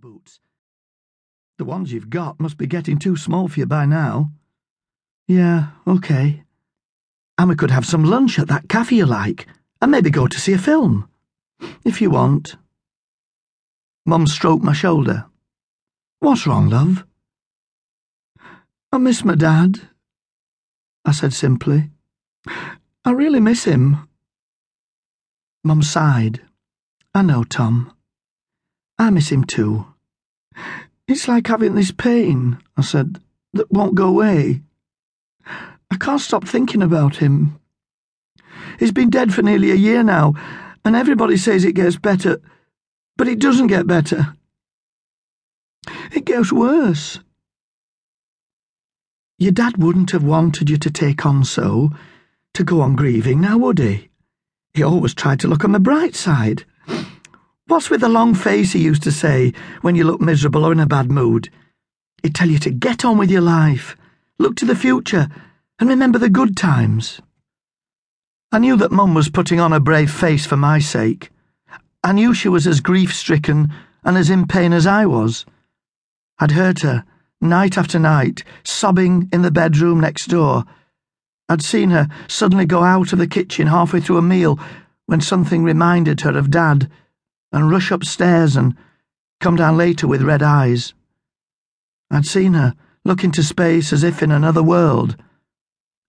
boots. The ones you've got must be getting too small for you by now. Yeah, okay. And we could have some lunch at that cafe you like, and maybe go to see a film. If you want. Mum stroked my shoulder. What's wrong, love? I miss my dad, I said simply. I really miss him. Mum sighed. I know, Tom. I miss him too. It's like having this pain, I said, that won't go away. I can't stop thinking about him. He's been dead for nearly a year now, and everybody says it gets better, but it doesn't get better. It gets worse. Your dad wouldn't have wanted you to take on so, to go on grieving now, would he? He always tried to look on the bright side. What's with the long face he used to say when you look miserable or in a bad mood? He'd tell you to get on with your life, look to the future, and remember the good times. I knew that Mum was putting on a brave face for my sake. I knew she was as grief stricken and as in pain as I was. I'd heard her, night after night, sobbing in the bedroom next door. I'd seen her suddenly go out of the kitchen halfway through a meal when something reminded her of Dad, and rush upstairs and come down later with red eyes. I'd seen her look into space as if in another world,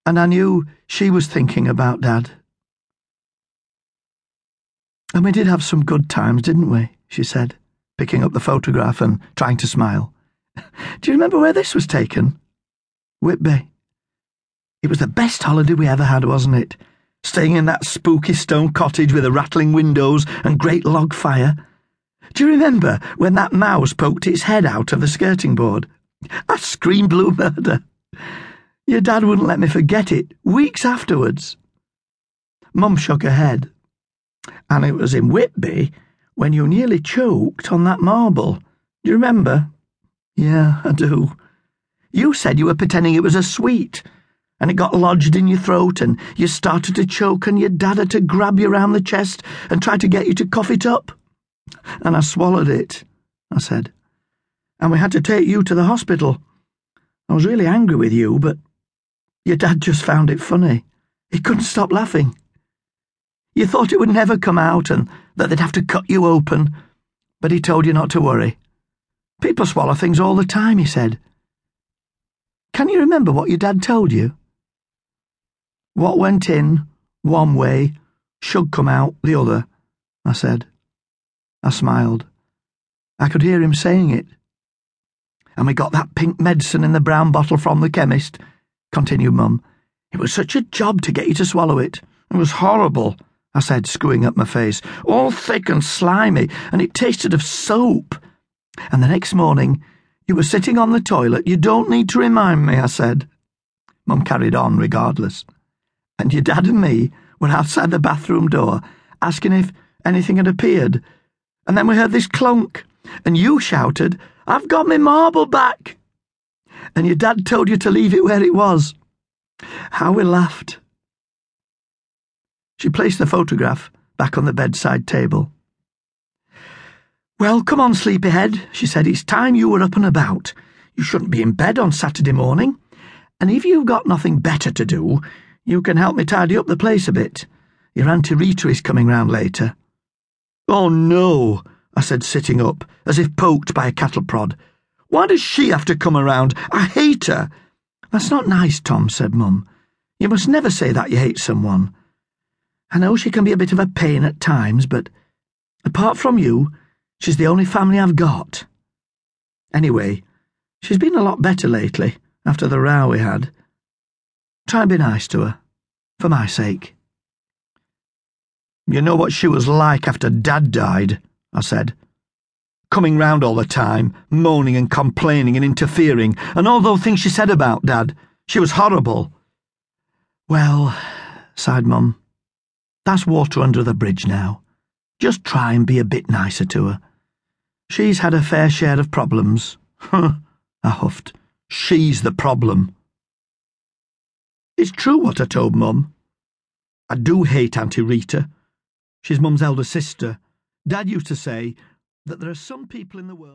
and I knew she was thinking about Dad. And we did have some good times, didn't we? she said, picking up the photograph and trying to smile. Do you remember where this was taken? Whitby. It was the best holiday we ever had, wasn't it? Staying in that spooky stone cottage with the rattling windows and great log fire. Do you remember when that mouse poked its head out of the skirting board? I screamed blue murder. Your dad wouldn't let me forget it, weeks afterwards. Mum shook her head. And it was in Whitby when you nearly choked on that marble. Do you remember? Yeah, I do. You said you were pretending it was a sweet, and it got lodged in your throat, and you started to choke, and your dad had to grab you round the chest and try to get you to cough it up. And I swallowed it, I said. And we had to take you to the hospital. I was really angry with you, but your dad just found it funny. He couldn't stop laughing. You thought it would never come out and that they'd have to cut you open, but he told you not to worry. People swallow things all the time, he said. Can you remember what your dad told you? What went in, one way, should come out the other, I said. I smiled. I could hear him saying it. And we got that pink medicine in the brown bottle from the chemist, continued Mum. It was such a job to get you to swallow it. It was horrible. I said, screwing up my face, all thick and slimy, and it tasted of soap. And the next morning, you were sitting on the toilet. You don't need to remind me, I said. Mum carried on regardless. And your dad and me were outside the bathroom door, asking if anything had appeared. And then we heard this clunk, and you shouted, I've got my marble back. And your dad told you to leave it where it was. How we laughed. She placed the photograph back on the bedside table. Well, come on, sleepyhead, she said. It's time you were up and about. You shouldn't be in bed on Saturday morning. And if you've got nothing better to do, you can help me tidy up the place a bit. Your Auntie Rita is coming round later. Oh, no, I said, sitting up, as if poked by a cattle prod. Why does she have to come around? I hate her. That's not nice, Tom, said Mum. You must never say that you hate someone. I know she can be a bit of a pain at times, but apart from you, she's the only family I've got. Anyway, she's been a lot better lately, after the row we had. Try and be nice to her, for my sake. You know what she was like after Dad died, I said. Coming round all the time, moaning and complaining and interfering, and all those things she said about Dad. She was horrible. Well, sighed Mum. That's water under the bridge now. Just try and be a bit nicer to her. She's had a fair share of problems. I huffed. She's the problem. It's true what I told Mum. I do hate Auntie Rita. She's Mum's elder sister. Dad used to say that there are some people in the world.